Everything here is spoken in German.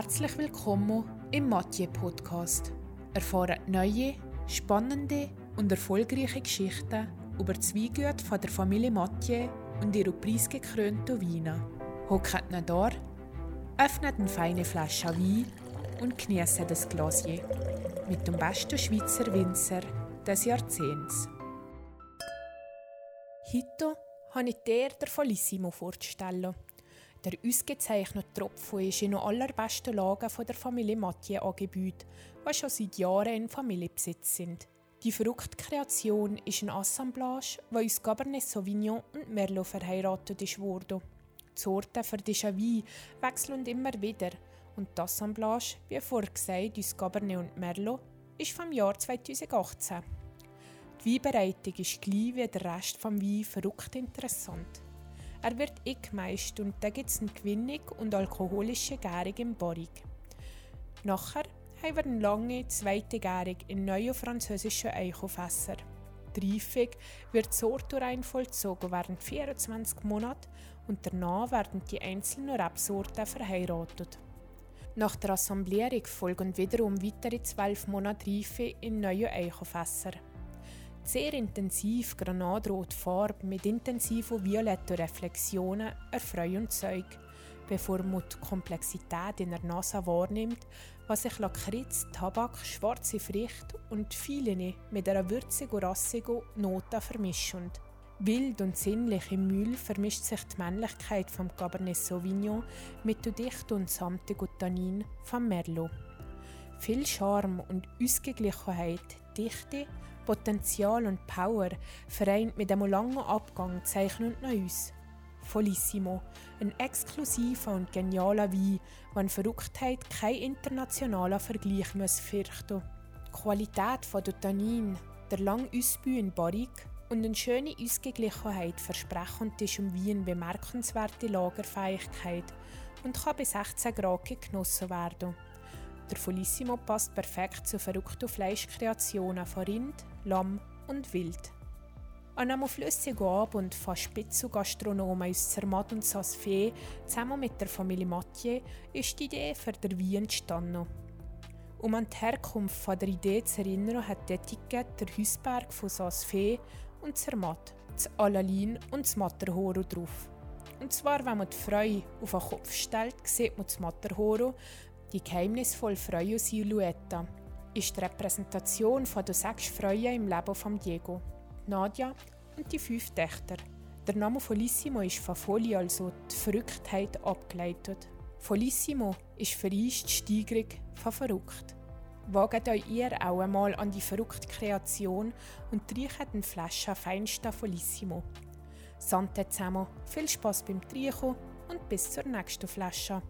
Herzlich willkommen im Mathieu Podcast. Erfahren neue, spannende und erfolgreiche Geschichten über die Weingüte von der Familie Mathieu und ihre preisgekrönten Weine. Hockt ihn da, öffnet eine feine Flasche Wein und genießt das Glasier mit dem besten Schweizer Winzer des Jahrzehnts. Heute habe ich dir der Folissimo vorzustellen. Der ausgezeichnete Tropfen ist in allerbesten Lage von der Familie Mathieu angebaut, die schon seit Jahren in Familienbesitz sind. Die Fruchtkreation ist eine Assemblage, die aus Cabernet Sauvignon und Merlot verheiratet worden. Die Sorten für Déjà Vu wechseln immer wieder und die Assemblage, wie vorher gesagt, aus Cabernet und Merlot, ist vom Jahr 2018. Die Weinbereitung ist gleich wie der Rest des Wein verrückt interessant. Er wird eingemeist und dann gibt es eine Gewinnung und alkoholische Gärung im Barrik. Nachher haben wir eine lange zweite Gärung in neuen französischen Eichenfässern. Die Reifung wird sorturein vollzogen während 24 Monate und danach werden die einzelnen Rebsorten verheiratet. Nach der Assemblierung folgen wiederum weitere 12 Monate Reife in neuen Eichenfässern sehr intensiv granatrote Farbe mit intensiven violetten Reflexionen erfreuen und Zeug, bevor man die Komplexität in der Nase wahrnimmt, was sich Lakritz, Tabak, schwarze Früchte und viele mit einer würzigen, rassigen Note vermischen. Wild und sinnlich im Müll vermischt sich die Männlichkeit vom Cabernet Sauvignon mit der Dichte und samtigen Tannin vom Merlot. Viel Charme und Ausgeglichenheit, Dichte Potenzial und Power vereint mit einem langen Abgang zeichnen uns. Folissimo, ein exklusiver und genialer Wein, an Verrücktheit kein internationaler Vergleich muss fürchten Die Qualität der Tannin, der lang ausbühende Barrik und eine schöne Ausgeglichenheit versprechen diesem Wein bemerkenswerte Lagerfähigkeit und kann bis 16 Grad genossen werden. Der Folissimo passt perfekt zu verrückten Fleischkreationen von Rind, Lamm und Wild. An einem flüssigen Abend von Spitzengastronomen aus Zermatt und Sasfee zusammen mit der Familie Mathieu ist die Idee für den Wein entstanden. Um an die Herkunft von der Idee zu erinnern, hat die Etikette der Hausberg von Sasfee und Zermatt, das Alalin und das Matterhoro drauf. Und zwar, wenn man die Freude auf den Kopf stellt, sieht man das Matterhoro, die geheimnisvolle Freude-Silhouette ist die Repräsentation der sechs Freuen im Leben von Diego, Nadia und die fünf Töchter. Der Name Folissimo ist von Folie, also die Verrücktheit, abgeleitet. Folissimo ist für uns die Steigerung von verrückt. Wagt euch ihr auch einmal an die verrückte Kreation und riecht eine Flasche feinster Folissimo. Sante zusammen, viel Spaß beim Trinken und bis zur nächsten Flasche.